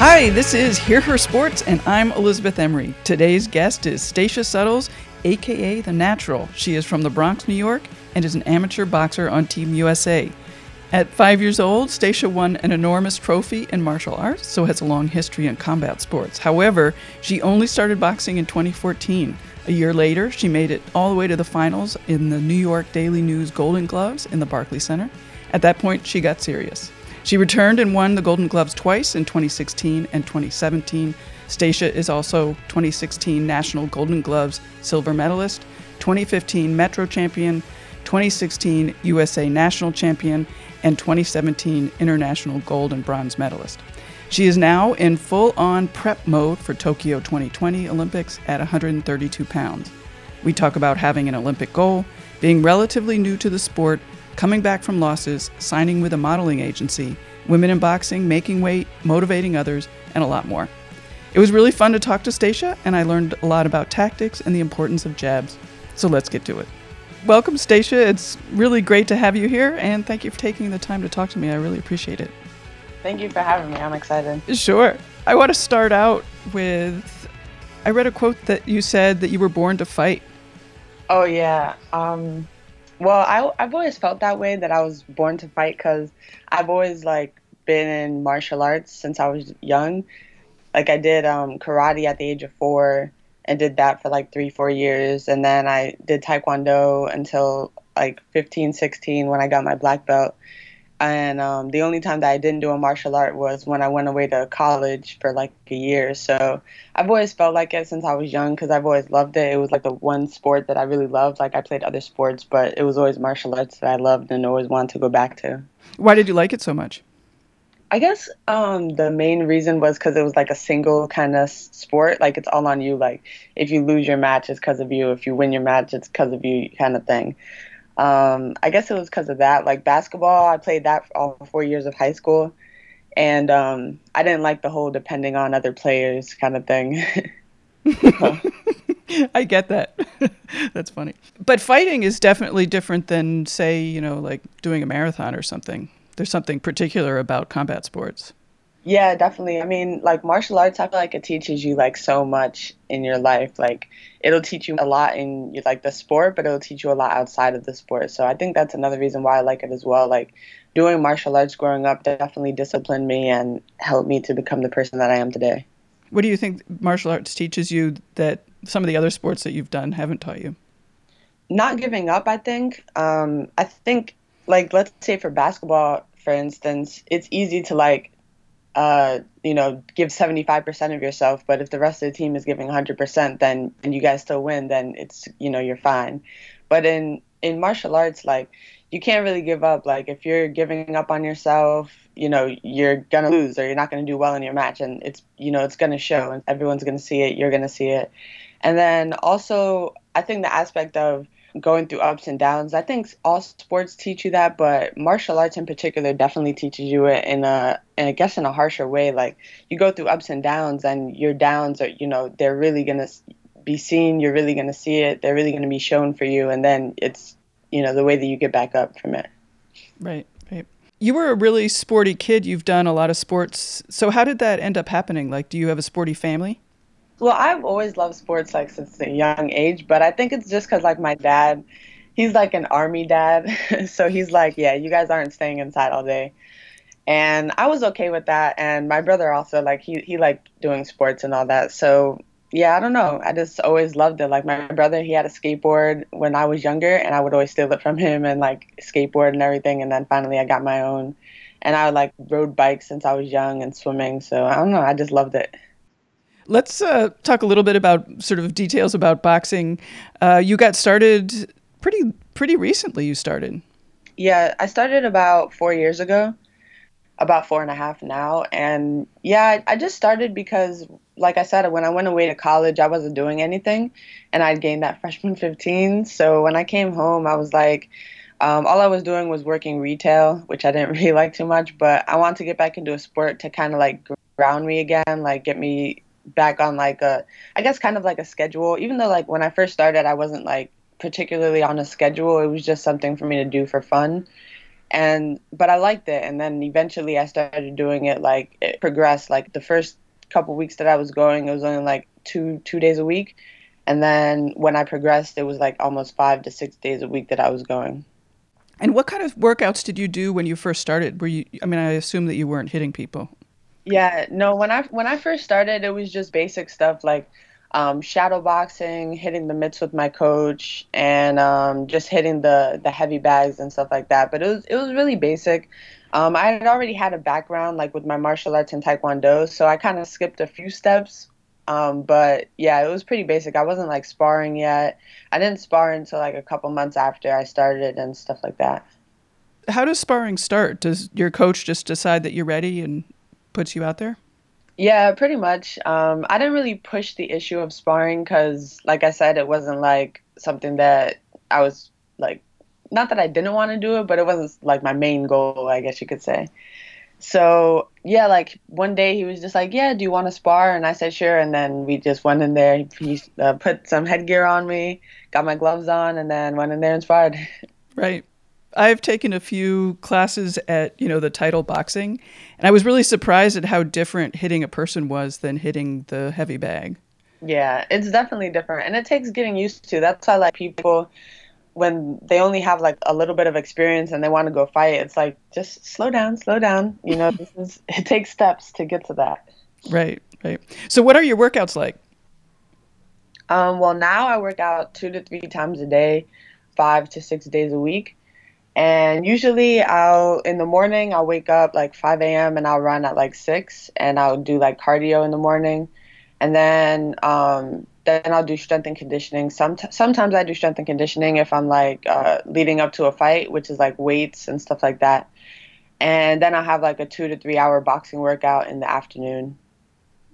Hi, this is Hear Her Sports, and I'm Elizabeth Emery. Today's guest is Stacia Suttles, aka The Natural. She is from the Bronx, New York, and is an amateur boxer on Team USA. At five years old, Stacia won an enormous trophy in martial arts, so has a long history in combat sports. However, she only started boxing in 2014. A year later, she made it all the way to the finals in the New York Daily News Golden Gloves in the Barclay Center. At that point, she got serious. She returned and won the Golden Gloves twice in 2016 and 2017. Stacia is also 2016 National Golden Gloves silver medalist, 2015 Metro champion, 2016 USA National champion, and 2017 International Gold and Bronze medalist. She is now in full on prep mode for Tokyo 2020 Olympics at 132 pounds. We talk about having an Olympic goal, being relatively new to the sport, coming back from losses, signing with a modeling agency, women in boxing, making weight, motivating others, and a lot more. It was really fun to talk to Stacia, and I learned a lot about tactics and the importance of jabs. So let's get to it. Welcome, Stacia. It's really great to have you here, and thank you for taking the time to talk to me. I really appreciate it. Thank you for having me. I'm excited. Sure. I want to start out with I read a quote that you said that you were born to fight. Oh, yeah. Um, well, I, I've always felt that way that I was born to fight because I've always like been in martial arts since I was young. Like I did um, karate at the age of four and did that for like three, four years. And then I did taekwondo until like 15, 16 when I got my black belt. And um, the only time that I didn't do a martial art was when I went away to college for like a year. So I've always felt like it since I was young because I've always loved it. It was like the one sport that I really loved. Like I played other sports, but it was always martial arts that I loved and always wanted to go back to. Why did you like it so much? I guess um, the main reason was because it was like a single kind of sport. Like it's all on you. Like if you lose your match, it's because of you. If you win your match, it's because of you, kind of thing. Um, I guess it was because of that. Like basketball, I played that all four years of high school, and um, I didn't like the whole depending on other players kind of thing. I get that. That's funny. But fighting is definitely different than, say, you know, like doing a marathon or something. There's something particular about combat sports. Yeah, definitely. I mean, like martial arts, I feel like it teaches you like so much in your life. Like it'll teach you a lot in like the sport, but it'll teach you a lot outside of the sport. So I think that's another reason why I like it as well. Like doing martial arts growing up definitely disciplined me and helped me to become the person that I am today. What do you think martial arts teaches you that some of the other sports that you've done haven't taught you? Not giving up, I think. Um, I think, like, let's say for basketball, for instance, it's easy to like uh, you know, give 75% of yourself, but if the rest of the team is giving 100%, then and you guys still win, then it's, you know, you're fine. But in in martial arts like you can't really give up. Like if you're giving up on yourself, you know, you're to lose or you're not to do well in your match and it's, you know, it's to show and everyone's to see it, you're to see it. And then also I think the aspect of going through ups and downs. I think all sports teach you that, but martial arts in particular definitely teaches you it in a, and I guess, in a harsher way. Like you go through ups and downs, and your downs are, you know, they're really gonna be seen. You're really gonna see it. They're really gonna be shown for you, and then it's, you know, the way that you get back up from it. Right. Right. You were a really sporty kid. You've done a lot of sports. So how did that end up happening? Like, do you have a sporty family? Well, I've always loved sports like since a young age, but I think it's just because like my dad, he's like an army dad, so he's like, yeah, you guys aren't staying inside all day, and I was okay with that. And my brother also like he he liked doing sports and all that, so yeah, I don't know. I just always loved it. Like my brother, he had a skateboard when I was younger, and I would always steal it from him and like skateboard and everything. And then finally, I got my own, and I like rode bikes since I was young and swimming. So I don't know. I just loved it. Let's uh, talk a little bit about sort of details about boxing. Uh, you got started pretty pretty recently. You started. Yeah, I started about four years ago, about four and a half now, and yeah, I just started because, like I said, when I went away to college, I wasn't doing anything, and I'd gained that freshman 15. So when I came home, I was like. Um, all I was doing was working retail, which I didn't really like too much, but I wanted to get back into a sport to kind of like ground me again, like get me back on like a I guess kind of like a schedule. Even though like when I first started I wasn't like particularly on a schedule. It was just something for me to do for fun. and but I liked it. And then eventually I started doing it. Like it progressed. Like the first couple weeks that I was going, it was only like two two days a week, and then when I progressed, it was like almost five to six days a week that I was going. And what kind of workouts did you do when you first started? Were you? I mean, I assume that you weren't hitting people. Yeah, no. When I when I first started, it was just basic stuff like um, shadow boxing, hitting the mitts with my coach, and um, just hitting the the heavy bags and stuff like that. But it was it was really basic. Um, I had already had a background like with my martial arts and taekwondo, so I kind of skipped a few steps. Um, but yeah, it was pretty basic. I wasn't like sparring yet. I didn't spar until like a couple months after I started and stuff like that. How does sparring start? Does your coach just decide that you're ready and puts you out there? Yeah, pretty much. Um, I didn't really push the issue of sparring because, like I said, it wasn't like something that I was like, not that I didn't want to do it, but it wasn't like my main goal, I guess you could say. So, yeah, like one day he was just like, Yeah, do you want to spar? And I said, Sure. And then we just went in there. He uh, put some headgear on me, got my gloves on, and then went in there and sparred. Right. I've taken a few classes at, you know, the title boxing, and I was really surprised at how different hitting a person was than hitting the heavy bag. Yeah, it's definitely different, and it takes getting used to. That's why like people when they only have like a little bit of experience and they want to go fight, it's like just slow down, slow down. You know, this is it takes steps to get to that. Right, right. So what are your workouts like? Um, well, now I work out two to three times a day, five to six days a week. And usually I'll in the morning I'll wake up like 5 a.m. and I'll run at like six and I'll do like cardio in the morning, and then um, then I'll do strength and conditioning. Some sometimes I do strength and conditioning if I'm like uh, leading up to a fight, which is like weights and stuff like that. And then I'll have like a two to three hour boxing workout in the afternoon.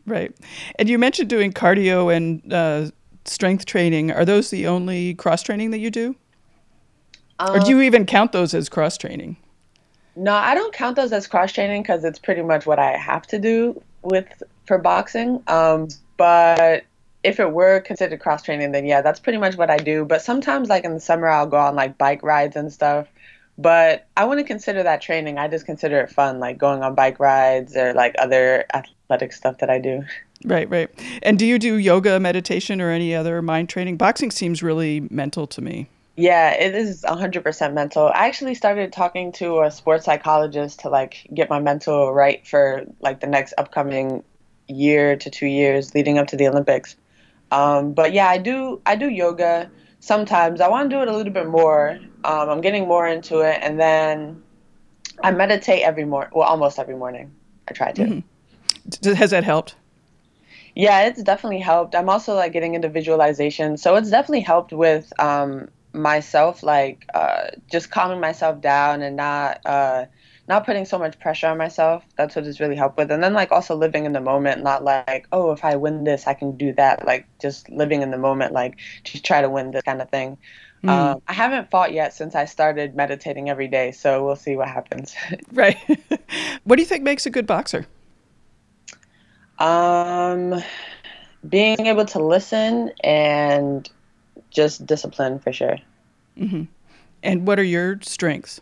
Right, and you mentioned doing cardio and uh, strength training. Are those the only cross training that you do? Um, or do you even count those as cross training? No, I don't count those as cross training because it's pretty much what I have to do with for boxing. Um, but if it were considered cross training, then yeah, that's pretty much what I do. But sometimes, like in the summer, I'll go on like bike rides and stuff. But I wouldn't consider that training. I just consider it fun, like going on bike rides or like other athletic stuff that I do. Right, right. And do you do yoga, meditation, or any other mind training? Boxing seems really mental to me. Yeah, it is 100% mental. I actually started talking to a sports psychologist to like get my mental right for like the next upcoming year to 2 years leading up to the Olympics. Um, but yeah, I do I do yoga sometimes. I want to do it a little bit more. Um, I'm getting more into it and then I meditate every morning, well almost every morning. I try to. Mm-hmm. Has that helped? Yeah, it's definitely helped. I'm also like getting into visualization, so it's definitely helped with um, myself like uh, just calming myself down and not uh, not putting so much pressure on myself. That's what it's really helped with. And then like also living in the moment not like oh if i win this i can do that. Like just living in the moment like just try to win this kind of thing. Mm. um, i haven't fought yet since i started meditating every day so we'll see what happens. Right. What do you think makes a good boxer? Um being able to listen and just discipline for sure. Mm-hmm. And what are your strengths?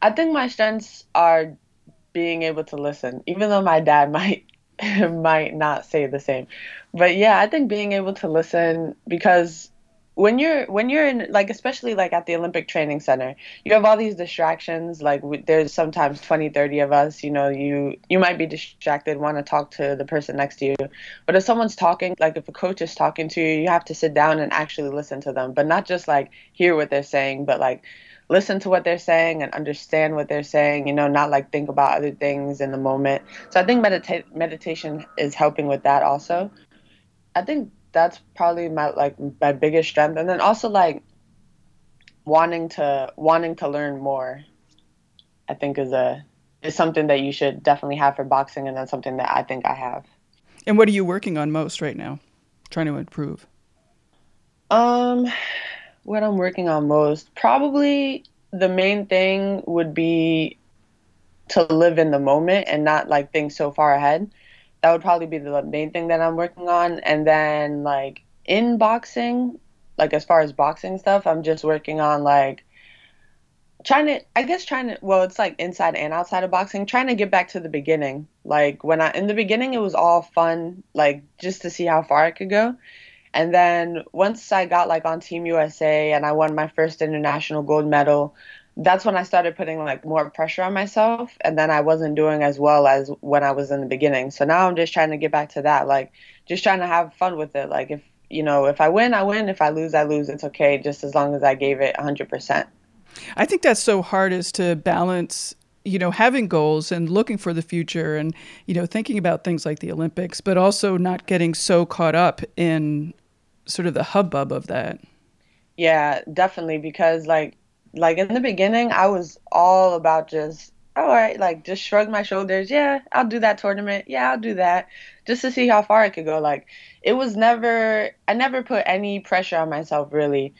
I think my strengths are being able to listen, even though my dad might might not say the same. But yeah, I think being able to listen because when you're when you're in like especially like at the olympic training center you have all these distractions like there's sometimes 20 30 of us you know you you might be distracted want to talk to the person next to you. But if someone's talking like if a coach is talking to you you have to sit down and actually listen to them. But not just like hear what they're saying but like listen to what they're saying and understand what they're saying you know not like think about other things in the moment. So i think medita- meditation is helping with that also. I think that's probably my like my biggest strength. And then also like wanting to wanting to learn more i think is a is something that you should definitely have for boxing and that's something that i think i have. And what are you working on most right now trying to improve? Um what i'm working on most probably the main thing would be to live in the moment and not like think so far ahead that would probably be the main thing that I'm working on. And then like in boxing, like as far as boxing stuff, I'm just working on like trying to i guess trying to well it's like inside and outside of boxing trying to get back to the beginning like when i in the beginning it was all fun like just to see how far i could go and then once i got like on team usa and i won my first international gold medal that's when i started putting like more pressure on myself and then i wasn't doing as well as when i was in the beginning. So now i'm just trying to get back to that like just trying to have fun with it. Like if you know if i win i win. If i lose i lose. It's okay just as long as i gave it 100% I think that's so hard is to balance you know having goals and looking for the future and you know thinking about things like the olympics but also not getting so caught up in sort of the hubbub of that. Yeah definitely because like like in the beginning i was all about just all right like just shrug my shoulders. Yeah i'll do that tournament. Yeah i'll do that just to see how far i could go. Like it was never i never put any pressure on myself really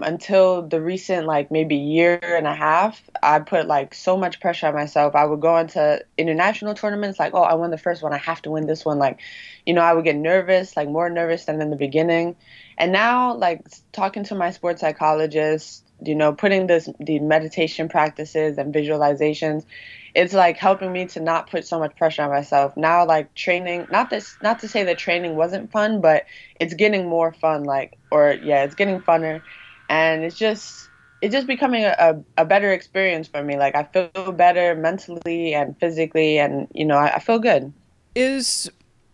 until the recent like maybe year and a half. I put like so much pressure on myself. I would go into international tournaments like oh i won the first one. I have to win this one like you know i would get nervous like more nervous than in the beginning. And now like talking to my sports psychologist you know putting this the meditation practices and visualizations it's like helping me to not put so much pressure on myself. Now like training not this not to say that training wasn't fun but it's getting more fun like or yeah it's getting funner. And it's just it's just becoming a, a, better experience for me. Like i feel better mentally and physically and you know I, I feel good. Is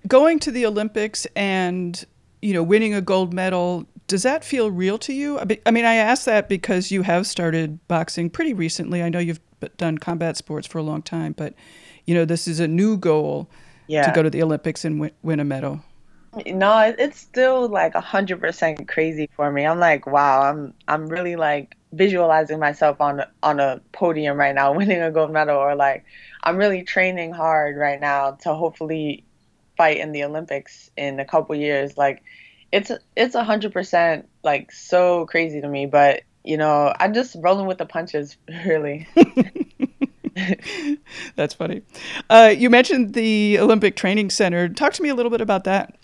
going to the olympics and you know winning a gold medal does that feel real to you i mean i ask that because you have started boxing pretty recently i know you've done combat sports for a long time but you know this is a new goal yeah. to go to the olympics and win, win a medal no, it's still like a hundred percent crazy for me. I'm like, wow, I'm I'm really like visualizing myself on on a podium right now, winning a gold medal, or like I'm really training hard right now to hopefully fight in the Olympics in a couple years. Like, it's it's a hundred percent like so crazy to me, but you know, I'm just rolling with the punches, really. That's funny. Uh, you mentioned the Olympic Training Center. Talk to me a little bit about that.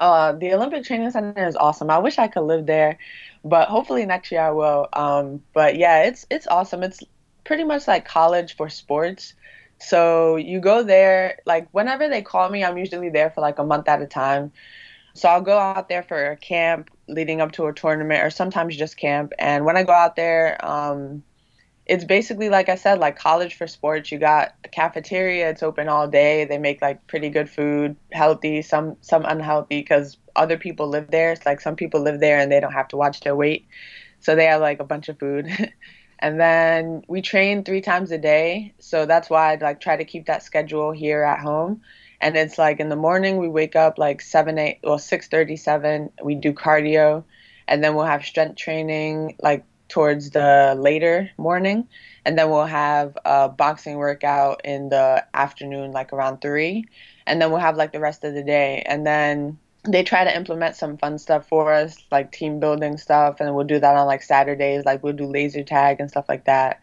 Uh, the Olympic Training Center is awesome. I wish I could live there, but hopefully next year I will. Um, but yeah, it's it's awesome. It's pretty much like college for sports. So you go there, like whenever they call me, I'm usually there for like a month at a time. So I'll go out there for a camp leading up to a tournament, or sometimes just camp. And when I go out there, um, it's basically like I said, like college for sports. You got a cafeteria; it's open all day. They make like pretty good food, healthy, some some unhealthy because other people live there. It's like some people live there and they don't have to watch their weight, so they have like a bunch of food. and then we train three times a day, so that's why I like try to keep that schedule here at home. And it's like in the morning we wake up like seven eight well six thirty seven. We do cardio, and then we'll have strength training like towards the later morning. And then we'll have a boxing workout in the afternoon like around 3 and then we'll have like the rest of the day. And then they try to implement some fun stuff for us like team building stuff. And we'll do that on like saturdays. Like we'll do laser tag and stuff like that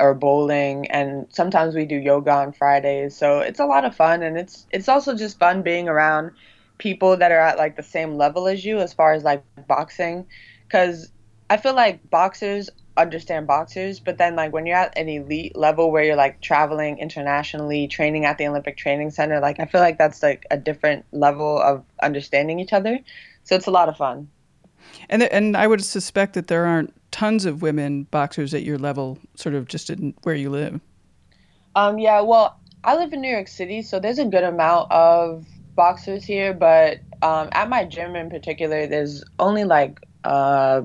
or bowling and sometimes we do yoga on fridays so it's a lot of fun and it's it's also just fun being around people that are at like the same level as you as far as like boxing because I feel like boxers understand boxers, but then like when you're at an elite level where you're like traveling internationally, training at the Olympic Training Center, like I feel like that's like a different level of understanding each other. So it's a lot of fun. And and I would suspect that there aren't tons of women boxers at your level, sort of just in where you live. Um, yeah, well, I live in New York City, so there's a good amount of boxers here, but um, at my gym in particular, there's only like uh,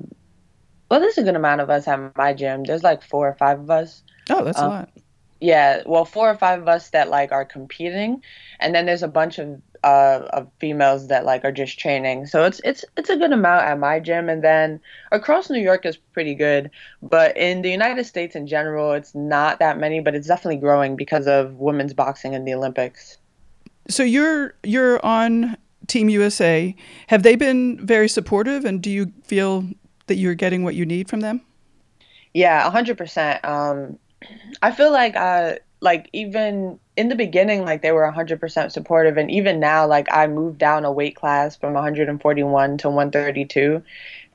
well, there's a good amount of us at my gym. There's like four or five of us. Oh, that's um, a lot. Yeah, well, four or five of us that like are competing, and then there's a bunch of uh, of females that like are just training. So it's it's it's a good amount at my gym, and then across New York is pretty good. But in the United States in general, it's not that many, but it's definitely growing because of women's boxing in the Olympics. So you're you're on Team USA. Have they been very supportive, and do you feel that you're getting what you need from them? Yeah, hundred percent. Um, I feel like uh, like even in the beginning, like they were hundred percent supportive, and even now, like I moved down a weight class from 141 to 132,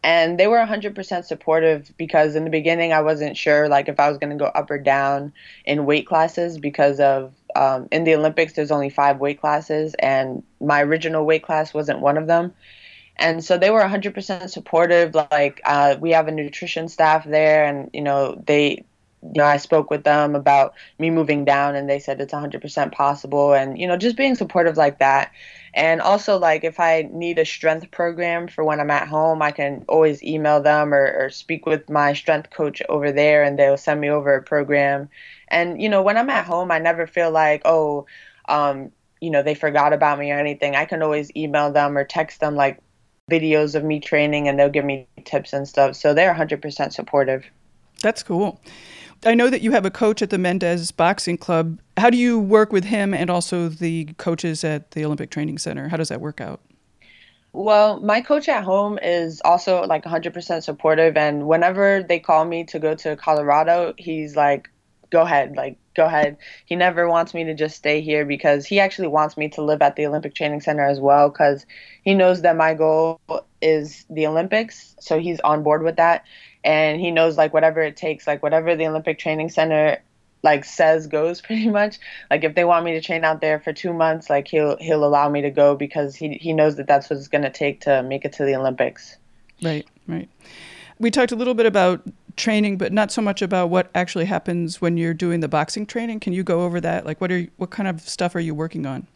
and they were 100% supportive because in the beginning I wasn't sure like if I was going to go up or down in weight classes because of um, in the Olympics there's only five weight classes and my original weight class wasn't one of them. And so they were 100% supportive. Like uh, we have a nutrition staff there, and you know they you know, I spoke with them about me moving down and they said it's 100% possible and, you know, just being supportive like that. And also, like, if I need a strength program for when I'm at home, I can always email them or, or speak with my strength coach over there and they'll send me over a program. And, you know, when I'm at home, I never feel like, oh, um, you know, they forgot about me or anything. I can always email them or text them, like, videos of me training and they'll give me tips and stuff. So they're 100% supportive. That's cool. I know that you have a coach at the Mendez Boxing Club. How do you work with him and also the coaches at the Olympic Training Center? How does that work out? Well, my coach at home is also like 100% supportive. And whenever they call me to go to Colorado, he's like, go ahead, like, go ahead. He never wants me to just stay here because he actually wants me to live at the Olympic Training Center as well because he knows that my goal is the Olympics. So he's on board with that and he knows like whatever it takes like whatever the olympic training center like says goes pretty much. Like if they want me to train out there for two months like he'll he'll allow me to go because he, he knows that that's what it's going to take to make it to the olympics. Right right. We talked a little bit about training but not so much about what actually happens when you're doing the boxing training. Can you go over that? Like what are what kind of stuff are you working on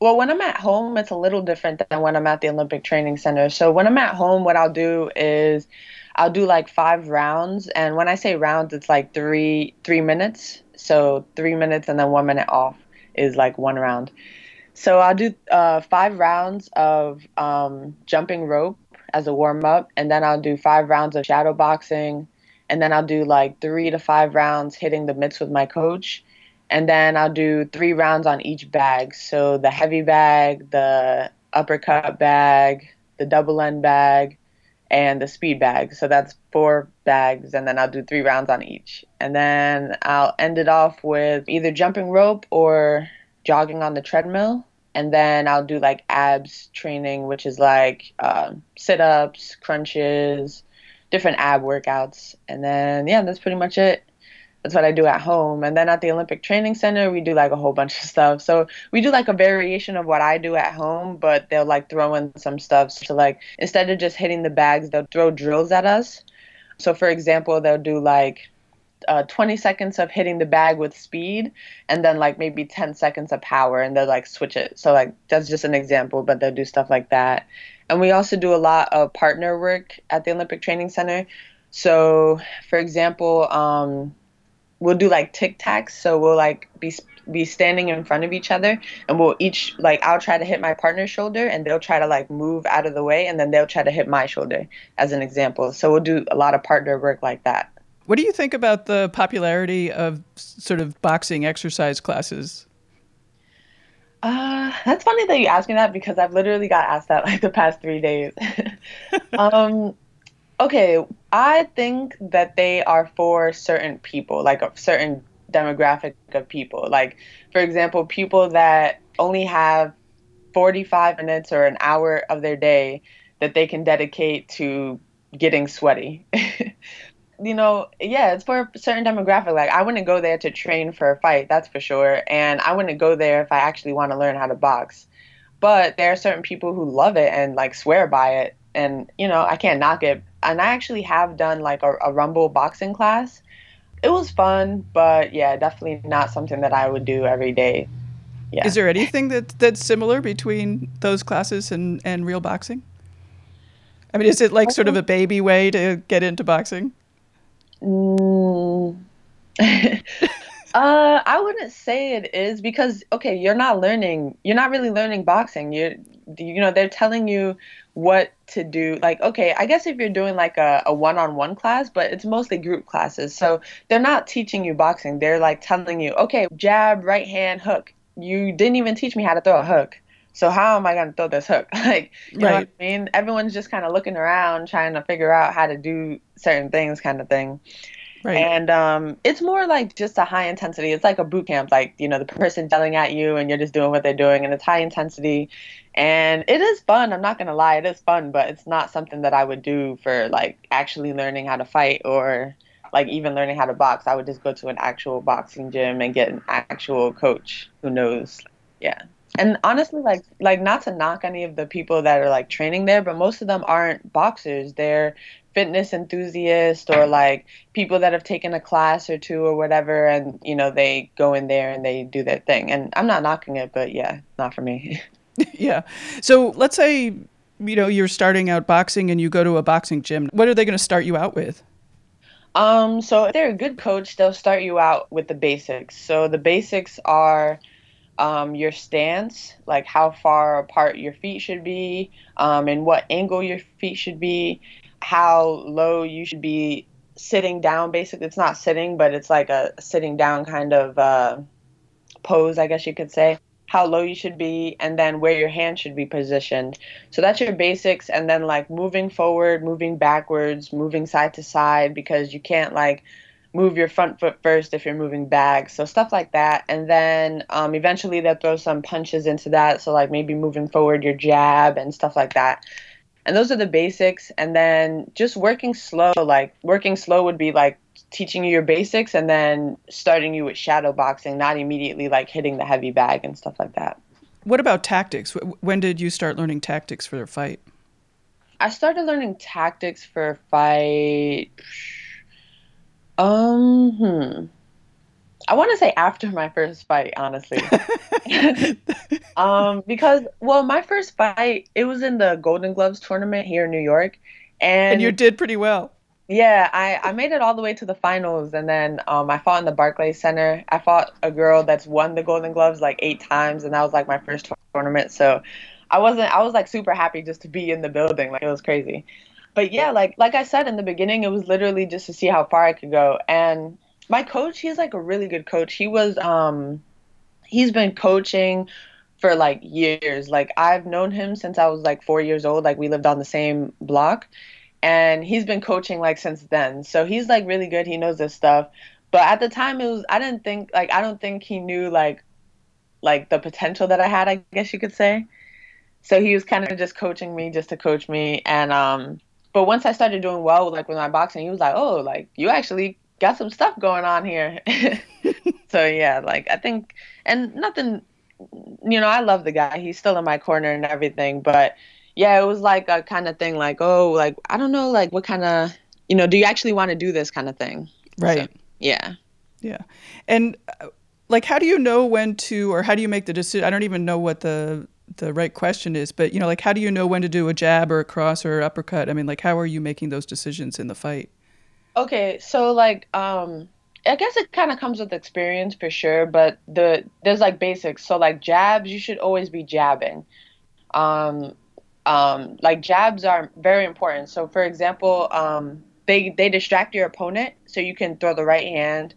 well, when I'm at home, it's a little different than when I'm at the Olympic Training Center. So when I'm at home, what I'll do is I'll do like five rounds, and when I say rounds, it's like three three minutes. So three minutes and then one minute off is like one round. So I'll do uh, five rounds of um, jumping rope as a warm up, and then I'll do five rounds of shadow boxing, and then I'll do like three to five rounds hitting the mitts with my coach, and then I'll do three rounds on each bag. So the heavy bag, the uppercut bag, the double end bag, and the speed bag. So that's four bags, and then I'll do three rounds on each. And then I'll end it off with either jumping rope or jogging on the treadmill. And then I'll do like abs training, which is like uh, sit ups, crunches, different ab workouts. And then, yeah, that's pretty much it that's what I do at home. And then at the Olympic Training Center, we do like a whole bunch of stuff. So we do like a variation of what I do at home, but they'll like throw in some stuff. So like instead of just hitting the bags, they'll throw drills at us. So for example, they'll do like uh, 20 seconds of hitting the bag with speed and then like maybe 10 seconds of power and they'll like switch it. So like that's just an example, but they'll do stuff like that. And we also do a lot of partner work at the Olympic Training Center. So for example, um, we'll do like tic tacs. So we'll like be be standing in front of each other, and we'll each like I'll try to hit my partner's shoulder, and they'll try to like move out of the way, and then they'll try to hit my shoulder as an example. So we'll do a lot of partner work like that. What do you think about the popularity of sort of boxing exercise classes? Uh, that's funny that you asked me that because I've literally got asked that like the past three days. um, okay, I think that they are for certain people, like a certain demographic of people. Like, for example, people that only have 45 minutes or an hour of their day that they can dedicate to getting sweaty. you know, yeah, it's for a certain demographic. Like, I wouldn't go there to train for a fight, that's for sure. And I wouldn't go there if I actually want to learn how to box. But there are certain people who love it and like swear by it. And, you know, I can't knock it and I actually have done like a, a Rumble boxing class. It was fun, but yeah, definitely not something that I would do every day. Yeah. Is there anything that that's similar between those classes and and real boxing? I mean, is it like sort of a baby way to get into boxing? Mm. Uh, I wouldn't say it is because okay, you're not learning. You're not really learning boxing. You you know they're telling you what to do. Like okay, I guess if you're doing like a, a one-on-one class, but it's mostly group classes, so they're not teaching you boxing. They're like telling you, okay, jab, right hand, hook. You didn't even teach me how to throw a hook. So how am I gonna throw this hook? like, you right. know what I mean? Everyone's just kind of looking around, trying to figure out how to do certain things, kind of thing. Right. And um, it's more like just a high intensity. It's like a boot camp, like, you know, the person yelling at you and you're just doing what they're doing, and it's high intensity. And it is fun. I'm not going to lie. It is fun, but it's not something that I would do for like actually learning how to fight or like even learning how to box. I would just go to an actual boxing gym and get an actual coach who knows. Yeah and honestly like like not to knock any of the people that are like training there but most of them aren't boxers they're fitness enthusiasts or like people that have taken a class or two or whatever and you know they go in there and they do their thing. And i'm not knocking it but yeah not for me. Yeah. So let's say you know you're starting out boxing and you go to a boxing gym. What are they going to start you out with? Um so if they're a good coach they'll start you out with the basics. So the basics are um, your stance, like how far apart your feet should be, um, and what angle your feet should be, how low you should be sitting down. Basically, it's not sitting, but it's like a sitting down kind of uh, pose, I guess you could say. How low you should be, and then where your hand should be positioned. So that's your basics, and then like moving forward, moving backwards, moving side to side, because you can't like move your front foot first if you're moving back. So stuff like that. And then um, eventually they'll throw some punches into that. So like maybe moving forward your jab and stuff like that. And those are the basics. And then just working slow, like working slow would be like teaching you your basics and then starting you with shadow boxing, not immediately like hitting the heavy bag and stuff like that. What about tactics? When did you start learning tactics for a fight? I started learning tactics for a fight um, hmm. I want to say after my first fight, honestly. um, because well, my first fight it was in the Golden Gloves tournament here in New York, and, and you did pretty well. Yeah, I, I made it all the way to the finals, and then um, I fought in the Barclays Center. I fought a girl that's won the Golden Gloves like eight times, and that was like my first tournament. So I wasn't I was like super happy just to be in the building, like it was crazy but yeah, like like I said in the beginning, it was literally just to see how far I could go. And my coach, he's like a really good coach. He was um he's been coaching for like years. Like I've known him since I was like 4 years old. Like we lived on the same block and he's been coaching like since then. So he's like really good. He knows this stuff. But at the time it was I didn't think like I don't think he knew like like the potential that I had, I guess you could say. So he was kind of just coaching me just to coach me and um but once I started doing well, like with my boxing, he was like, "Oh, like you actually got some stuff going on here." so yeah, like I think, and nothing, you know, I love the guy. He's still in my corner and everything, but yeah, it was like a kind of thing, like, oh, like I don't know, like what kind of, you know, do you actually want to do this kind of thing? Right. So, yeah. Yeah, and like, how do you know when to, or how do you make the decision? I don't even know what the the right question is, but you know, like how do you know when to do a jab or a cross or uppercut? I mean, like how are you making those decisions in the fight? Okay, so like um I guess it kind of comes with experience for sure, but the there's like basics. So like jabs, you should always be jabbing. Um um like jabs are very important. So for example, um they they distract your opponent so you can throw the right hand.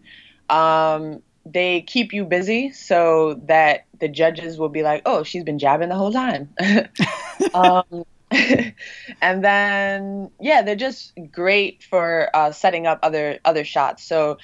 Um they keep you busy so that the judges will be like, "Oh, she's been jabbing the whole time." um, and then yeah, they're just great for uh, setting up other other shots. So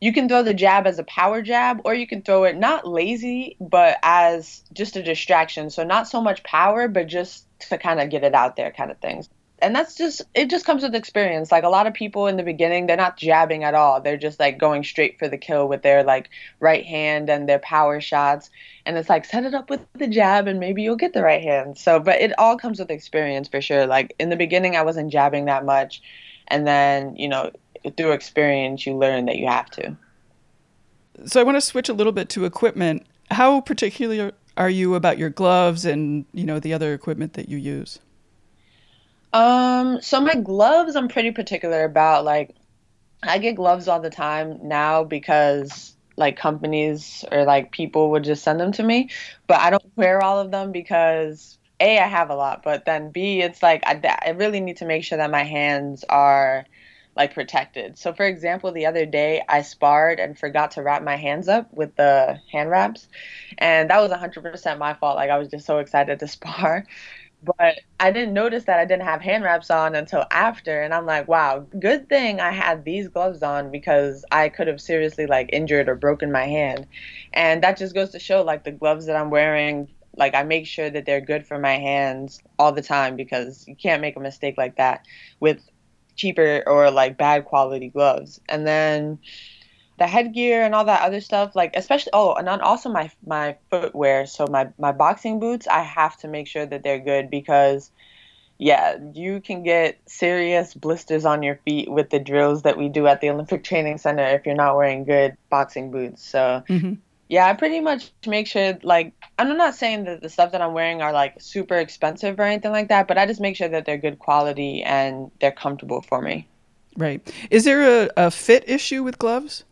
you can throw the jab as a power jab, or you can throw it not lazy, but as just a distraction. So not so much power, but just to kind of get it out there, kind of things and that's just it just comes with experience. Like a lot of people in the beginning they're not jabbing at all. They're just like going straight for the kill with their like right hand and their power shots. And it's like set it up with the jab and maybe you'll get the right hand. So but it all comes with experience for sure. Like in the beginning i wasn't jabbing that much. And then you know through experience you learn that you have to. So i want to switch a little bit to equipment. How particular are you about your gloves and you know the other equipment that you use um, so my gloves, I'm pretty particular about. Like, I get gloves all the time now because like companies or like people would just send them to me, but I don't wear all of them because a I have a lot, but then b it's like I, I really need to make sure that my hands are like protected. So for example, the other day I sparred and forgot to wrap my hands up with the hand wraps, and that was 100% my fault. Like I was just so excited to spar. But I didn't notice that I didn't have hand wraps on until after. And I'm like, wow, good thing I had these gloves on because I could have seriously like injured or broken my hand. And that just goes to show like the gloves that I'm wearing, like I make sure that they're good for my hands all the time because you can't make a mistake like that with cheaper or like bad quality gloves. And then the headgear and all that other stuff like especially oh and also my my footwear. So my my boxing boots i have to make sure that they're good because yeah you can get serious blisters on your feet with the drills that we do at the olympic training center if you're not wearing good boxing boots. So mm-hmm. yeah i pretty much make sure like i'm not saying that the stuff that i'm wearing are like super expensive or anything like that but i just make sure that they're good quality and they're comfortable for me. Right. Is there a, a fit issue with gloves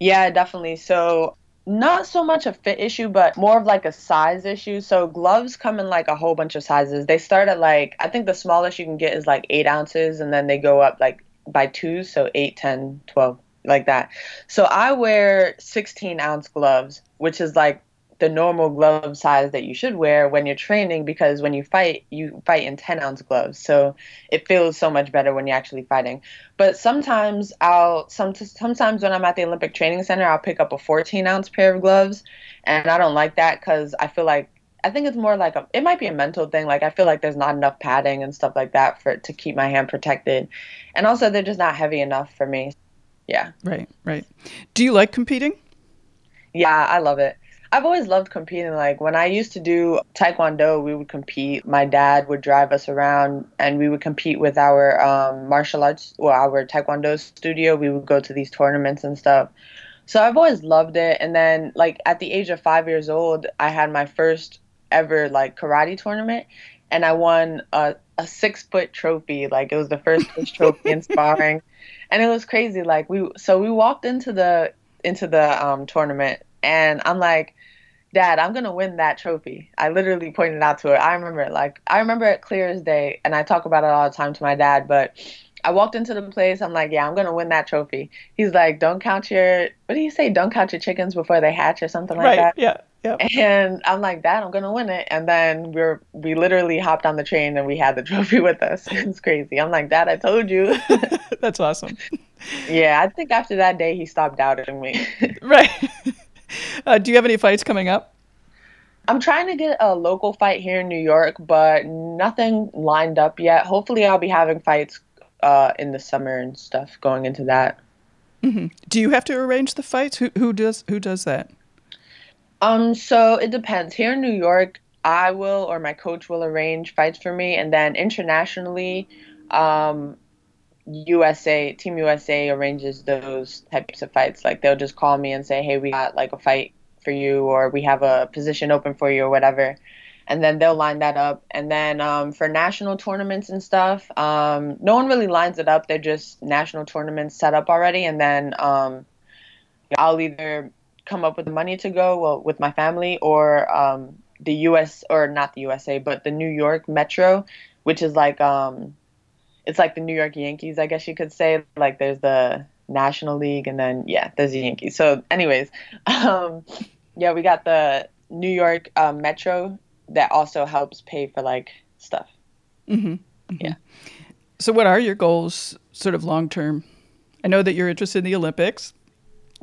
yeah, definitely. So not so much a fit issue, but more of like a size issue. So gloves come in like a whole bunch of sizes. They start at like I think the smallest you can get is like eight ounces, and then they go up like by two, so 8, 10, 12, like that. So I wear 16 ounce gloves, which is like the normal glove size that you should wear when you're training because when you fight, you fight in 10 ounce gloves. So it feels so much better when you're actually fighting. But sometimes I'll, some, sometimes when I'm at the Olympic Training Center, I'll pick up a 14 ounce pair of gloves. And I don't like that because I feel like I think it's more like a, it might be a mental thing. Like I feel like there's not enough padding and stuff like that for to keep my hand protected, and also they're just not heavy enough for me. Yeah. Right. Right. Do you like competing? Yeah, I love it. I've always loved competing. Like when I used to do taekwondo, we would compete. My dad would drive us around, and we would compete with our um, martial arts, well, our taekwondo studio. We would go to these tournaments and stuff. So I've always loved it. And then, like at the age of five years old, I had my first ever like karate tournament, and I won a, a six foot trophy. Like it was the first trophy in sparring, and it was crazy. Like we, so we walked into the into the um, tournament, and I'm like Dad, I'm gonna win that trophy. I literally pointed out to her. I remember it like I remember it clear as day, and I talk about it all the time to my dad. But I walked into the place. I'm like, yeah, I'm gonna win that trophy. He's like, don't count your what do you say? Don't count your chickens before they hatch or something like right, that. Yeah. Yeah. And I'm like, Dad, I'm gonna win it. And then we're we literally hopped on the train and we had the trophy with us. It's crazy. I'm like, Dad, I told you. That's awesome. yeah, I think after that day he stopped doubting me. right. Uh, do you have any fights coming up? I'm trying to get a local fight here in New York, but nothing lined up yet. Hopefully, I'll be having fights uh, in the summer and stuff going into that. Mm-hmm. Do you have to arrange the fights? Who who does who does that? Um, so it depends. Here in New York, I will or my coach will arrange fights for me, and then internationally, um, USA Team USA arranges those types of fights. Like they'll just call me and say, "Hey, we got like a fight for you," or "We have a position open for you," or whatever. And then they'll line that up. And then um, for national tournaments and stuff, um, no one really lines it up. They're just national tournaments set up already. And then um, I'll either come up with the money to go well, with my family or um, the US, or not the USA, but the New York Metro, which is like um, it's like the New York Yankees, I guess you could say. Like there's the National League, and then yeah, there's the Yankees. So, anyways, um, yeah, we got the New York uh, Metro that also helps pay for like stuff. Mm-hmm. Mm-hmm. Yeah. So, what are your goals, sort of long term? I know that you're interested in the Olympics.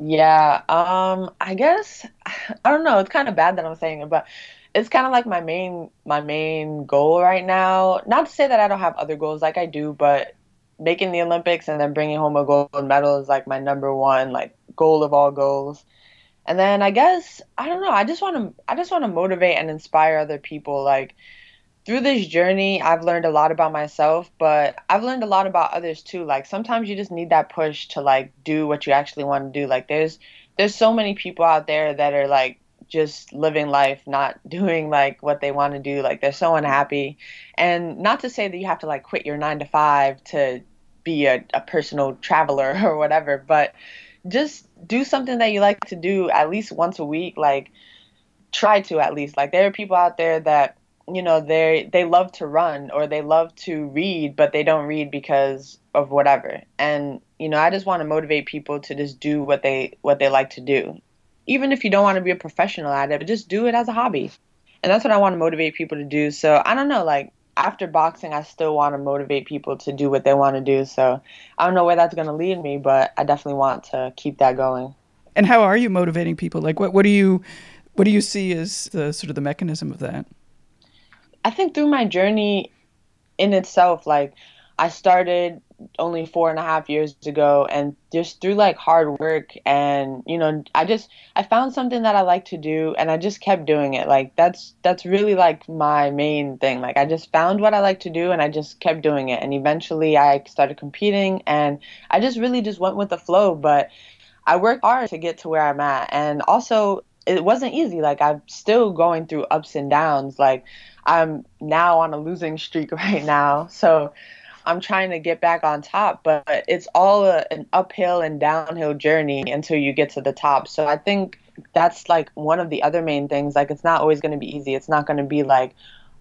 Yeah, um, I guess I don't know. It's kind of bad that I'm saying it, but it's kind of like my main my main goal right now. Not to say that I don't have other goals, like I do, but making the Olympics and then bringing home a gold medal is like my number one like goal of all goals. And then I guess I don't know. I just want to I just want to motivate and inspire other people. Like through this journey, I've learned a lot about myself, but I've learned a lot about others too. Like sometimes you just need that push to like do what you actually want to do. Like there's there's so many people out there that are like just living life, not doing like what they want to do. Like they're so unhappy. And not to say that you have to like quit your nine to five to be a, a personal traveler or whatever, but just do something that you like to do at least once a week. Like try to at least. Like there are people out there that you know they they love to run or they love to read but they don't read because of whatever and you know i just want to motivate people to just do what they what they like to do even if you don't want to be a professional at it, but just do it as a hobby. and that's what I want to motivate people to do. So I don't know, like after boxing, I still want to motivate people to do what they want to do. So I don't know where that's going to lead me, but I definitely want to keep that going. And how are you motivating people? Like, what what do you what do you see as the sort of the mechanism of that? I think through my journey in itself, like I started only four and a half years ago and just through like hard work and you know i just i found something that i like to do and i just kept doing it. Like that's that's really like my main thing. Like i just found what i like to do and i just kept doing it and eventually i started competing and i just really just went with the flow but i worked hard to get to where i'm at. And also it wasn't easy. Like i'm still going through ups and downs. Like i'm now on a losing streak right now. So I'm trying to get back on top, but it's all a, an uphill and downhill journey until you get to the top. So I think that's like one of the other main things. Like it's not always going to be easy. It's not going to be like,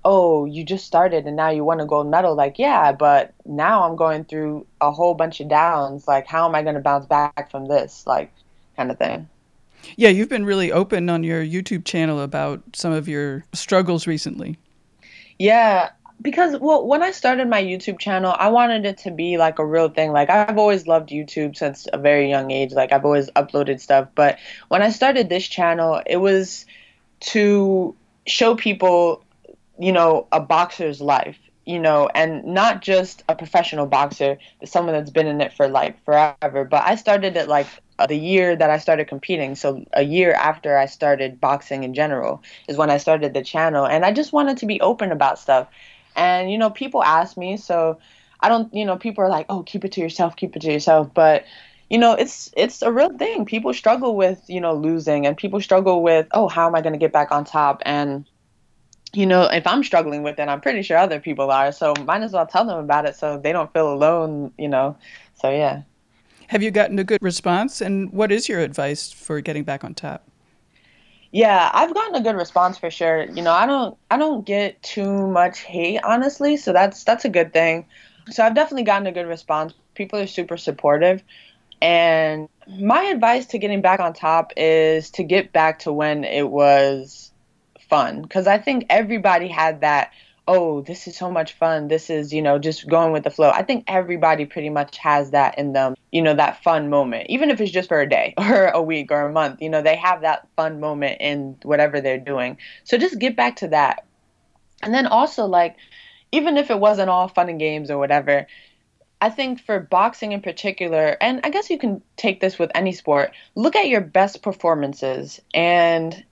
oh, you just started and now you won a gold medal. Like, yeah, but now I'm going through a whole bunch of downs. Like, how am I going to bounce back from this? Like, kind of thing. Yeah, you've been really open on your YouTube channel about some of your struggles recently. Yeah, because well when i started my youtube channel i wanted it to be like a real thing. Like i've always loved youtube since a very young age. Like i've always uploaded stuff. But when i started this channel it was to show people you know a boxer's life you know and not just a professional boxer but someone that's been in it for like forever. But i started it like the year that I started competing, so a year after I started boxing in general, is when I started the channel. And I just wanted to be open about stuff. And, you know, people ask me, so I don't, you know, people are like, oh, keep it to yourself, keep it to yourself. But, you know, it's it's a real thing. People struggle with, you know, losing and people struggle with, oh, how am I going to get back on top? And, you know, if I'm struggling with it, I'm pretty sure other people are. So might as well tell them about it so they don't feel alone, you know. So, yeah. Have you gotten a good response? And what is your advice for getting back on top? Yeah, I've gotten a good response for sure. You know, I don't I don't get too much hate honestly, so that's that's a good thing. So I've definitely gotten a good response. People are super supportive. And my advice to getting back on top is to get back to when it was fun cuz I think everybody had that oh, this is so much fun. This is, you know, just going with the flow. I think everybody pretty much has that in them, you know, that fun moment, even if it's just for a day or a week or a month, you know, they have that fun moment in whatever they're doing. So just get back to that. And then also, like, even if it wasn't all fun and games or whatever, I think for boxing in particular, and I guess you can take this with any sport, look at your best performances and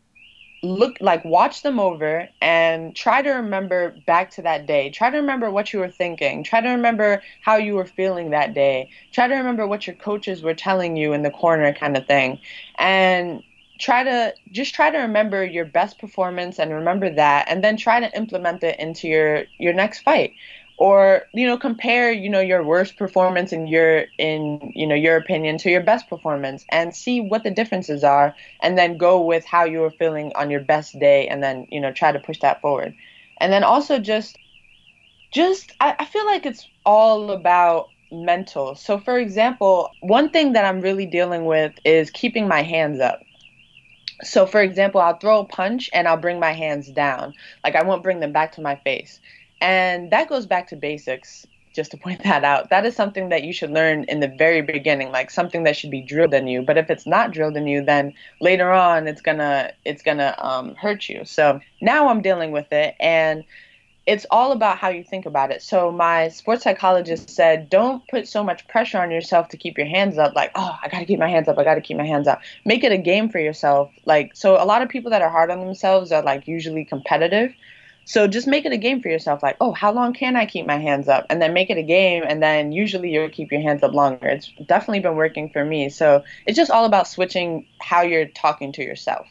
look like watch them over and try to remember back to that day. Try to remember what you were thinking. Try to remember how you were feeling that day. Try to remember what your coaches were telling you in the corner kind of thing. And try to just try to remember your best performance and remember that and then try to implement it into your your next fight or you know compare you know your worst performance in your in you know your opinion to your best performance and see what the differences are and then go with how you were feeling on your best day and then you know try to push that forward. And then also just just I, I feel like it's all about mental. So for example one thing that i'm really dealing with is keeping my hands up. So for example i'll throw a punch and i'll bring my hands down. Like i won't bring them back to my face and that goes back to basics, just to point that out. That is something that you should learn in the very beginning, like something that should be drilled in you. But if it's not drilled in you, then later on it's gonna it's gonna um, hurt you. So now I'm dealing with it, and it's all about how you think about it. So my sports psychologist said, don't put so much pressure on yourself to keep your hands up. Like, oh, I gotta keep my hands up. I gotta keep my hands up. Make it a game for yourself. Like, so a lot of people that are hard on themselves are like usually competitive. So just make it a game for yourself. Like, oh, how long can I keep my hands up? And then make it a game, and then usually you'll keep your hands up longer. It's definitely been working for me. So it's just all about switching how you're talking to yourself.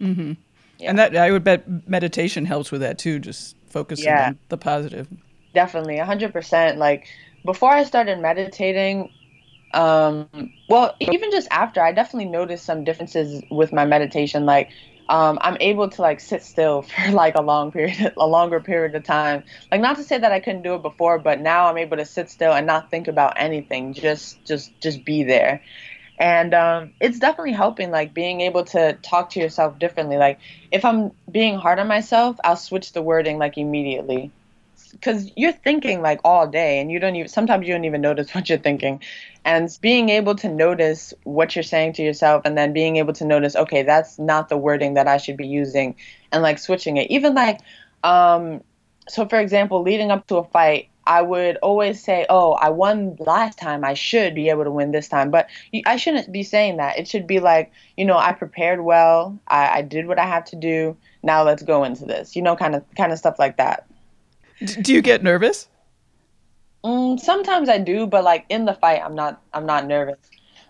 Mm-hmm. Yeah. And that I would bet meditation helps with that too. Just focusing yeah. on the positive. Definitely, hundred percent. Like before I started meditating, um, well, even just after, I definitely noticed some differences with my meditation. Like um, I'm able to like sit still for like a long period, a longer period of time. Like not to say that I couldn't do it before, but now I'm able to sit still and not think about anything. Just, just, just be there. and um, it's definitely helping like being able to talk to yourself differently like if i'm being hard on myself i'll switch the wording like immediately because you're thinking like all day and you don't even sometimes you don't even notice what you're thinking and being able to notice what you're saying to yourself and then being able to notice okay that's not the wording that i should be using and like switching it even like um so for example leading up to a fight I would always say, "Oh, I won last time. I should be able to win this time." But I shouldn't be saying that. It should be like, you know, I prepared well. I, I did what I have to do. Now let's go into this. You know, kind of kind of stuff like that. Do you get nervous? Mm, sometimes I do, but like in the fight, I'm not. I'm not nervous.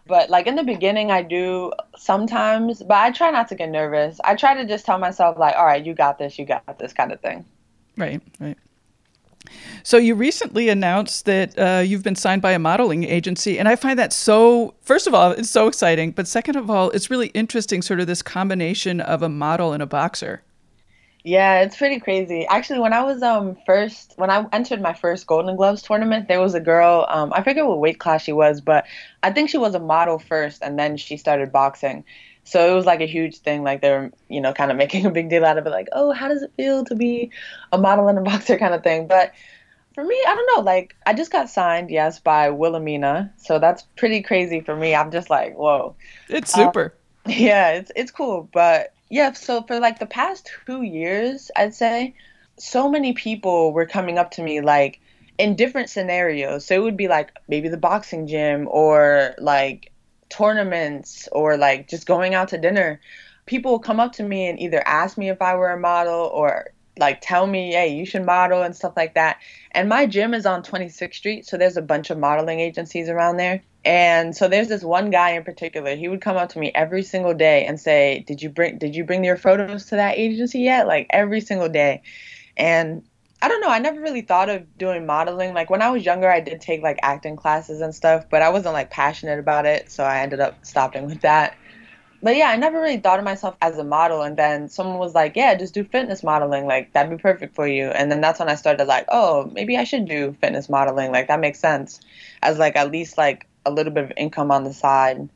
But like in the beginning, I do sometimes. But I try not to get nervous. I try to just tell myself like, "All right, you got this. You got this," kind of thing. Right. Right. So you recently announced that uh, you've been signed by a modeling agency, and I find that so. First of all, it's so exciting, but second of all, it's really interesting. Sort of this combination of a model and a boxer. Yeah, it's pretty crazy. Actually, when I was um first when I entered my first Golden Gloves tournament, there was a girl, um I forget what weight class she was, but I think she was a model first and then she started boxing. So it was like a huge thing like they were, you know, kind of making a big deal out of it like, "Oh, how does it feel to be a model and a boxer kind of thing." But for me, I don't know. Like, I just got signed, yes, by Wilhelmina, so that's pretty crazy for me. I'm just like, whoa, it's super. Uh, yeah, it's it's cool, but yeah. So for like the past two years, I'd say, so many people were coming up to me like in different scenarios. So it would be like maybe the boxing gym or like tournaments or like just going out to dinner. People will come up to me and either ask me if I were a model or like tell me, hey, you should model and stuff like that. And my gym is on 26th Street, so there's a bunch of modeling agencies around there. And so there's this one guy in particular. He would come up to me every single day and say, "Did you bring Did you bring your photos to that agency yet?" Like every single day. And I don't know. I never really thought of doing modeling. Like when I was younger, I did take like acting classes and stuff, but I wasn't like passionate about it, so I ended up stopping with that but yeah, I never really thought of myself as a model. And then someone was like, yeah, just do fitness modeling. Like, that'd be perfect for you. And then that's when I started, like, oh, maybe I should do fitness modeling. Like, that makes sense as, like, at least, like, a little bit of income on the side.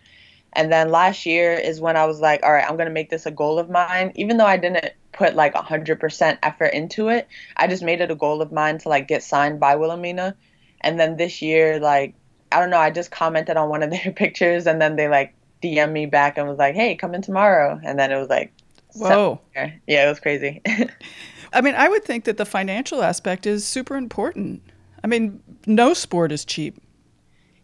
And then last year is when I was like, all right, I'm going to make this a goal of mine. Even though I didn't put, like, 100% effort into it, I just made it a goal of mine to, like, get signed by Wilhelmina. And then this year, like, I don't know, I just commented on one of their pictures and then they, like, DM me back and was like, "Hey, come in tomorrow," and then it was like, "Whoa, yeah, it was crazy." I mean, I would think that the financial aspect is super important. I mean, no sport is cheap.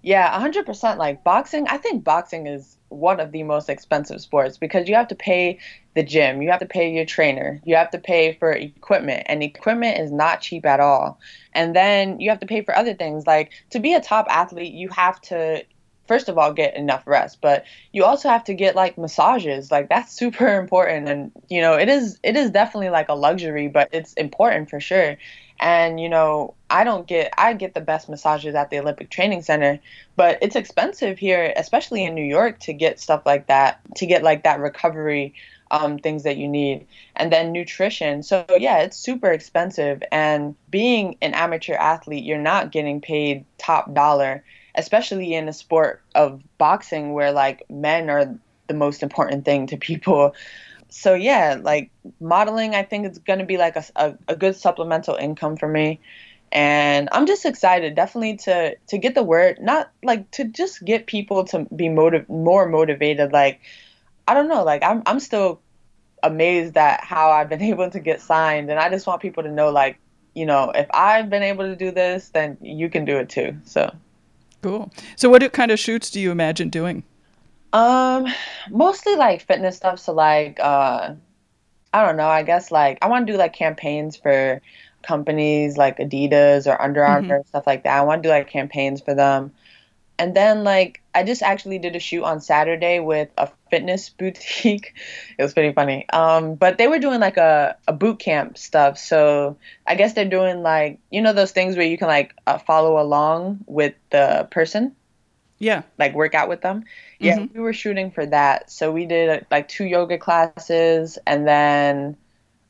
Yeah, 100%. Like boxing, I think boxing is one of the most expensive sports because you have to pay the gym, you have to pay your trainer, you have to pay for equipment, and equipment is not cheap at all. And then you have to pay for other things. Like to be a top athlete, you have to first of all get enough rest but you also have to get like massages like that's super important and you know it is it is definitely like a luxury but it's important for sure and you know i don't get i get the best massages at the olympic training center but it's expensive here especially in new york to get stuff like that to get like that recovery um, things that you need. And then nutrition. So yeah it's super expensive. And being an amateur athlete you're not getting paid top dollar especially in a sport of boxing where like men are the most important thing to people. So yeah, like modeling, I think it's going to be like a, a, a good supplemental income for me and i'm just excited definitely to to get the word not like to just get people to be motiv- more motivated like i don't know like i'm i'm still amazed at how i've been able to get signed and i just want people to know like you know if i've been able to do this then you can do it too so Cool. So, what kind of shoots do you imagine doing? Um, mostly like fitness stuff. So, like, uh, I don't know. I guess like I want to do like campaigns for companies like Adidas or Under Armour mm-hmm. stuff like that. I want to do like campaigns for them and then like I just actually did a shoot on Saturday with a fitness boutique. it was pretty funny. Um, but they were doing like a, a boot camp stuff. So I guess they're doing like you know those things where you can like uh, follow along with the person. Yeah. Like work out with them. Yeah, mm-hmm. we were shooting for that. So we did like two yoga classes and then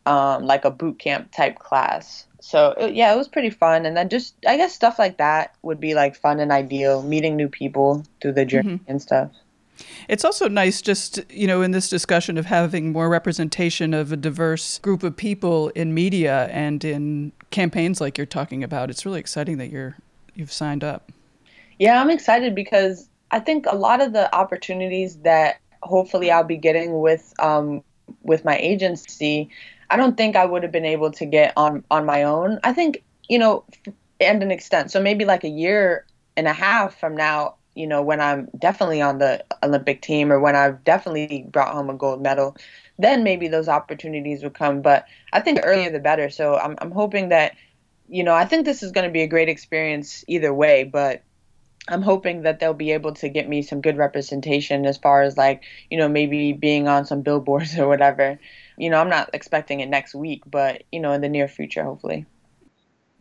um, like a boot camp type class so it, yeah, it was pretty fun. And then just I guess stuff like that would be like fun and ideal. Meeting new people through the journey mm-hmm. and stuff. It's also nice just, you know, in this discussion of having more representation of a diverse group of people in media and in campaigns like you're talking about. It's really exciting that you're you've signed up. Yeah, I'm excited because I think a lot of the opportunities that hopefully I'll be getting with um, with my agency, I don't think I would have been able to get on on my own. I think you know, and an extent. So maybe like a year and a half from now, you know, when I'm definitely on the Olympic team or when I've definitely brought home a gold medal, then maybe those opportunities would come. But I think earlier the better. So I'm I'm hoping that, you know, I think this is going to be a great experience either way. But I'm hoping that they'll be able to get me some good representation as far as like, you know, maybe being on some billboards or whatever. You know, I'm not expecting it next week, but, you know, in the near future, hopefully.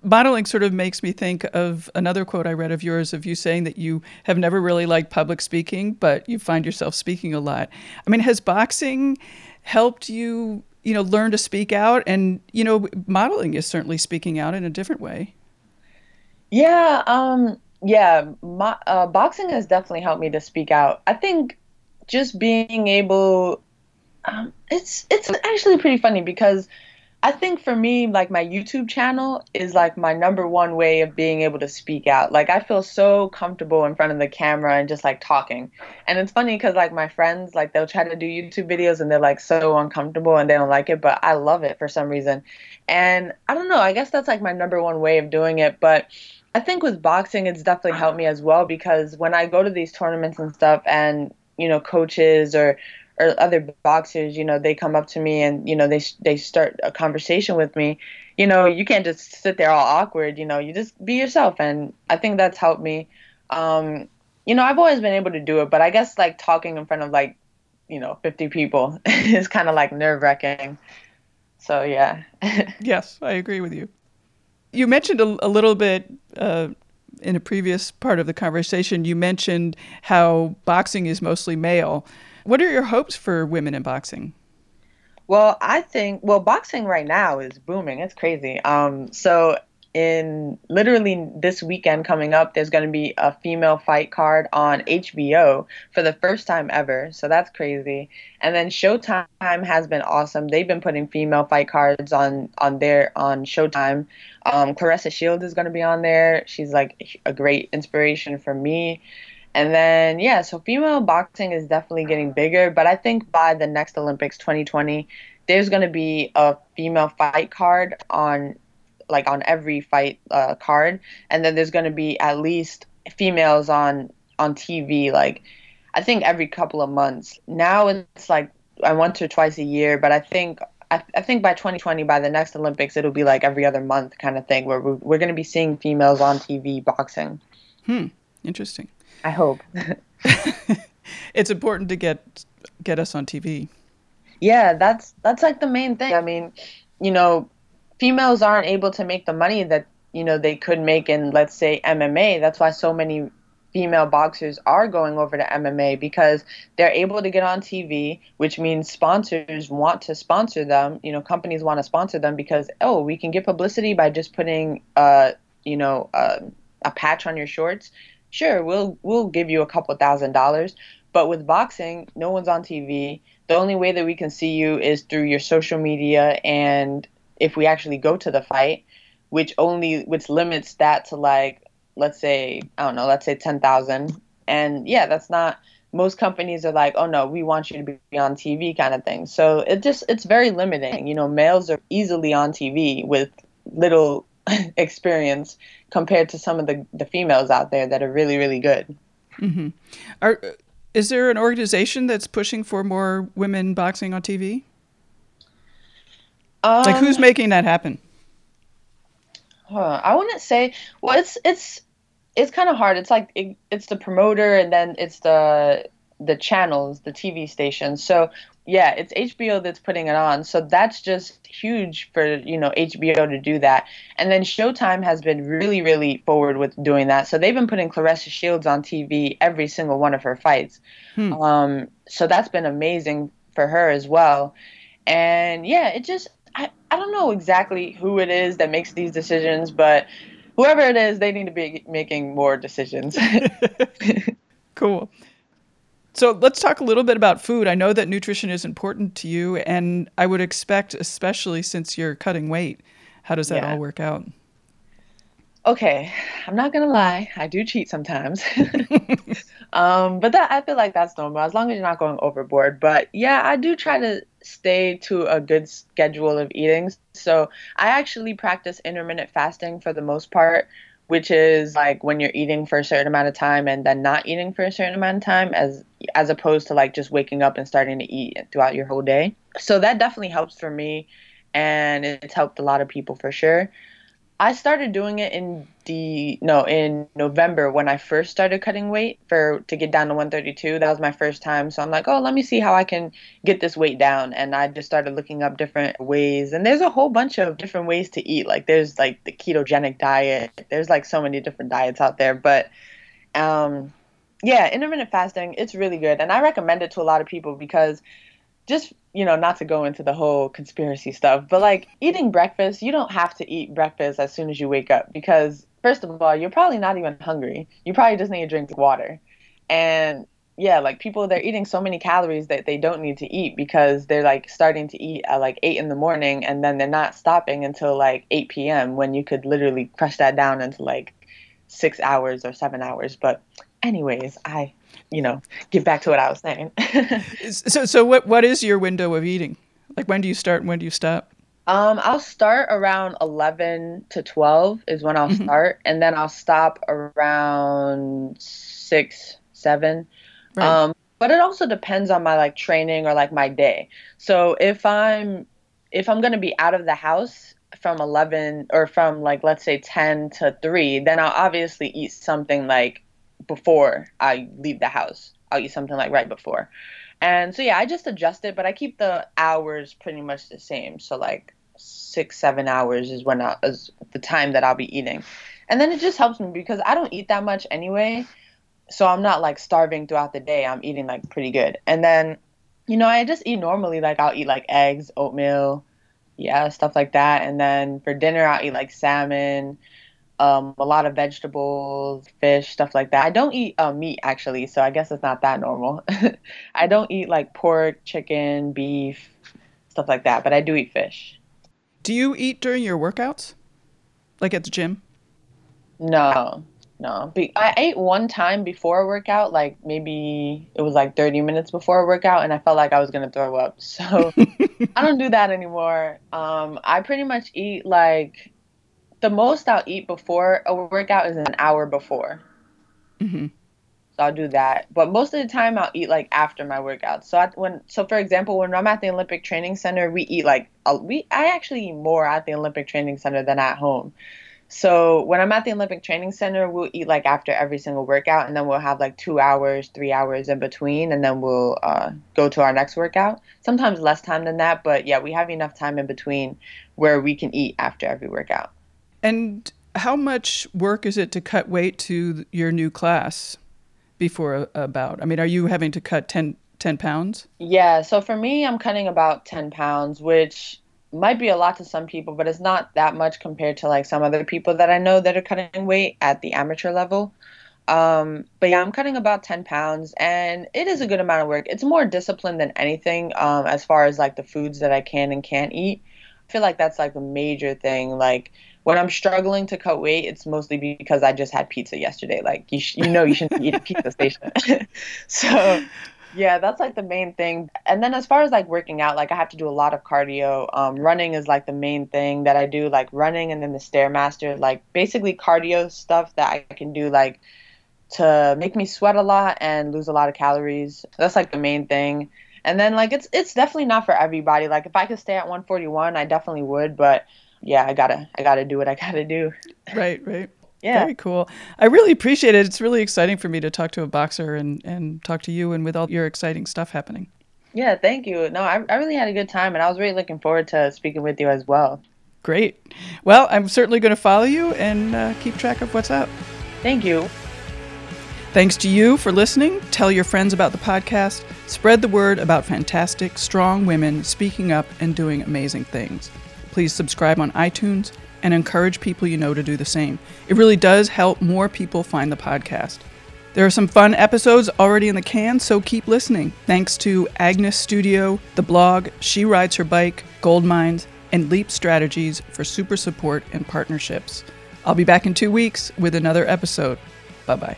Modeling sort of makes me think of another quote I read of yours of you saying that you have never really liked public speaking, but you find yourself speaking a lot. I mean, has boxing helped you, you know, learn to speak out? And, you know, modeling is certainly speaking out in a different way. Yeah, um, yeah, my, uh, boxing has definitely helped me to speak out. I think just being able, um, it's it's actually pretty funny because I think for me, like my YouTube channel is like my number one way of being able to speak out. Like I feel so comfortable in front of the camera and just like talking. And it's funny because like my friends, like they'll try to do YouTube videos and they're like so uncomfortable and they don't like it, but I love it for some reason. And I don't know, I guess that's like my number one way of doing it. But I think with boxing, it's definitely helped me as well because when I go to these tournaments and stuff, and you know, coaches or or other boxers, you know, they come up to me and you know they they start a conversation with me. You know, you can't just sit there all awkward. You know, you just be yourself, and I think that's helped me. Um, you know, I've always been able to do it, but I guess like talking in front of like, you know, 50 people is kind of like nerve wracking. So yeah. yes, I agree with you. You mentioned a, a little bit uh, in a previous part of the conversation. You mentioned how boxing is mostly male. What are your hopes for women in boxing? Well, I think well, boxing right now is booming. It's crazy. Um, so in literally this weekend coming up, there's going to be a female fight card on HBO for the first time ever. So that's crazy. And then Showtime has been awesome. They've been putting female fight cards on on their on Showtime. Um, Claressa Shields is going to be on there. She's like a great inspiration for me. And then yeah, so female boxing is definitely getting bigger. But I think by the next Olympics 2020, there's going to be a female fight card on like on every fight uh, card, and then there's going to be at least females on on TV. Like I think every couple of months. Now it's like I once or twice a year, but I think I, I, think by 2020, by the next Olympics, it'll be like every other month kind of thing where we're, we're going to be seeing females on TV boxing. Hmm. Interesting. I hope. it's important to get get us on TV. Yeah, that's that's like the main thing. I mean, you know, females aren't able to make the money that you know they could make in let's say MMA. That's why so many female boxers are going over to MMA because they're able to get on TV, which means sponsors want to sponsor them. You know, companies want to sponsor them because oh, we can get publicity by just putting uh, you know, uh, a patch on your shorts. Sure, we'll we'll give you a couple thousand dollars, but with boxing, no one's on TV. The only way that we can see you is through your social media and if we actually go to the fight, which only which limits that to like let's say I don't know, let's say ten thousand, and yeah, that's not. Most companies are like, oh no, we want you to be on TV, kind of thing. So it just it's very limiting. You know, males are easily on TV with little experience compared to some of the the females out there that are really really good. Mm-hmm. Are is there an organization that's pushing for more women boxing on TV? Um, like who's um, making that happen? Huh, I wouldn't say. Well, it's it's it's kind of hard. It's like it, it's the promoter and then it's the the channels, the TV stations. So yeah, it's HBO that's putting it on. So that's just huge for you know HBO to do that. And then Showtime has been really really forward with doing that. So they've been putting Claressa Shields on TV every single one of her fights. Hmm. Um, so that's been amazing for her as well. And yeah, it just I, I don't know exactly who it is that makes these decisions, but whoever it is, they need to be making more decisions. cool. So let's talk a little bit about food. I know that nutrition is important to you, and I would expect, especially since you're cutting weight, how does that Yeah. all work out? Okay, I'm not gonna lie, I do cheat sometimes. um, but that I feel like that's normal as long as you're not going overboard. But yeah, I do try to stay to a good schedule of eating. So I actually practice intermittent fasting for the most part, which is like when you're eating for a certain amount of time and then not eating for a certain amount of time as as opposed to like just waking up and starting to eat throughout your whole day. So that definitely helps for me and it's helped a lot of people for sure. I started doing it in the no in November when I first started cutting weight for to get down to 132. That was my first time, so I'm like, oh, let me see how I can get this weight down. And I just started looking up different ways, and there's a whole bunch of different ways to eat. Like there's like the ketogenic diet. There's like so many different diets out there, but um, yeah, intermittent fasting it's really good, and I recommend it to a lot of people because just you know not to go into the whole conspiracy stuff but like eating breakfast you don't have to eat breakfast as soon as you wake up because first of all you're probably not even hungry. You probably just need to drink of water. And yeah like people they're eating so many calories that they don't need to eat because they're like starting to eat at like 8 in the morning and then they're not stopping until like 8 p.m when you could literally crush that down into like six hours or seven hours. But anyways i you know get back to what i was saying So, so what, what is your window of eating? Like, when do you start and when do you stop? Um, I'll start around 11 to 12 is when I'll Mhm. start, and then I'll stop around 6, 7. Right. Um, but it also depends on my like training or like my day. So if I'm if I'm going to be out of the house from 11 or from like let's say 10 to 3, then I'll obviously eat something like before I leave the house. I'll eat something like right before. And so yeah, I just adjust it, but I keep the hours pretty much the same. So like six, seven hours is when I, is the time that I'll be eating. And then it just helps me because I don't eat that much anyway. So I'm not like starving throughout the day. I'm eating like pretty good. And then, you know, I just eat normally. Like I'll eat like eggs, oatmeal, yeah, stuff like that. And then for dinner, I'll eat like salmon, um, a lot of vegetables, fish, stuff like that. I don't eat uh, meat actually, so I guess it's not that normal. I don't eat like pork, chicken, beef, stuff like that, but I do eat fish. Do you eat during your workouts? Like at the gym? No, no. Be- I ate one time before a workout, like maybe it was like 30 minutes before a workout, and I felt like I was gonna throw up. So I don't do that anymore. Um, I pretty much eat like the most I'll eat before a workout is an hour before. hmm So I'll do that. But most of the time I'll eat like after my workout. So I, when so for example, when I'm at the Olympic Training Center, we eat like a, we I actually eat more at the Olympic Training Center than at home. So when I'm at the Olympic Training Center, we'll eat like after every single workout, and then we'll have like two hours, three hours in between, and then we'll uh, go to our next workout. Sometimes less time than that, but yeah, we have enough time in between where we can eat after every workout. And how much work is it to cut weight to your new class before a, a? I mean, are you having to cut 10, 10 pounds? Yeah, so for me, I'm cutting about 10 pounds, which might be a lot to some people, but it's not that much compared to like some other people that I know that are cutting weight at the amateur level. Um, but yeah, I'm cutting about 10 pounds and it is a good amount of work. It's more discipline than anything, um, as far as like the foods that I can and can't eat. I feel like that's like a major thing. Like when I'm struggling to cut weight, it's mostly because I just had pizza yesterday. Like you, sh- you know, you shouldn't eat a pizza station. so yeah, that's like the main thing. And then as far as like working out, like I have to do a lot of cardio. Um, running is like the main thing that I do, like running and then the stairmaster, like basically cardio stuff that I can do like to make me sweat a lot and lose a lot of calories. That's like the main thing. And then like it's it's definitely not for everybody. Like if I could stay at 141, I definitely would, but yeah, I gotta I gotta do what I gotta do. Right, right. Yeah. Very cool. I really appreciate it. It's really exciting for me to talk to a boxer and, and talk to you and with all your exciting stuff happening. Yeah, thank you. No, I, I really had a good time and I was really looking forward to speaking with you as well. Great. Well, I'm certainly going to follow you and uh, keep track of what's up. Thank you. Thanks to you for listening. Tell your friends about the podcast. Spread the word about fantastic, strong women speaking up and doing amazing things. Please subscribe on iTunes and encourage people you know to do the same. It really does help more people find the podcast. There are some fun episodes already in the can, so keep listening. Thanks to Agnes Studio, the blog She Rides Her Bike, Gold Mines, and Leap Strategies for super support and partnerships. I'll be back in two weeks with another episode. Bye bye.